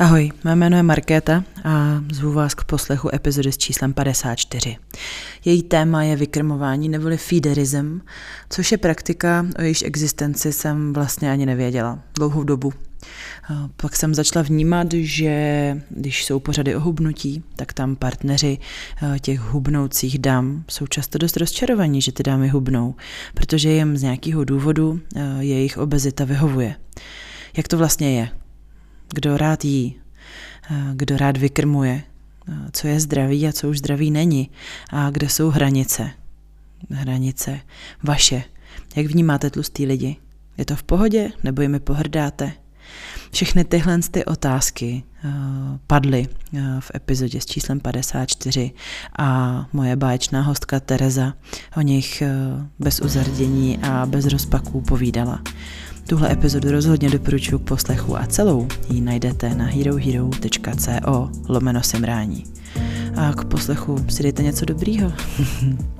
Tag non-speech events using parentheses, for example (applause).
Ahoj, mé jméno je Markéta a zvu vás k poslechu epizody s číslem 54. Její téma je vykrmování neboli feederism, což je praktika, o jejíž existenci jsem vlastně ani nevěděla dlouhou dobu. Pak jsem začala vnímat, že když jsou pořady o hubnutí, tak tam partneři těch hubnoucích dám jsou často dost rozčarovaní, že ty dámy hubnou, protože jim z nějakého důvodu jejich obezita vyhovuje. Jak to vlastně je? Kdo rád jí, kdo rád vykrmuje, co je zdraví a co už zdraví není a kde jsou hranice. Hranice vaše. Jak vnímáte tlustý lidi? Je to v pohodě nebo jimi pohrdáte? Všechny tyhle ty otázky uh, padly uh, v epizodě s číslem 54 a moje báječná hostka Tereza o nich uh, bez uzardění a bez rozpaků povídala. Tuhle epizodu rozhodně doporučuji k poslechu a celou ji najdete na herohero.co lomeno simrání. A k poslechu si dejte něco dobrýho. (laughs)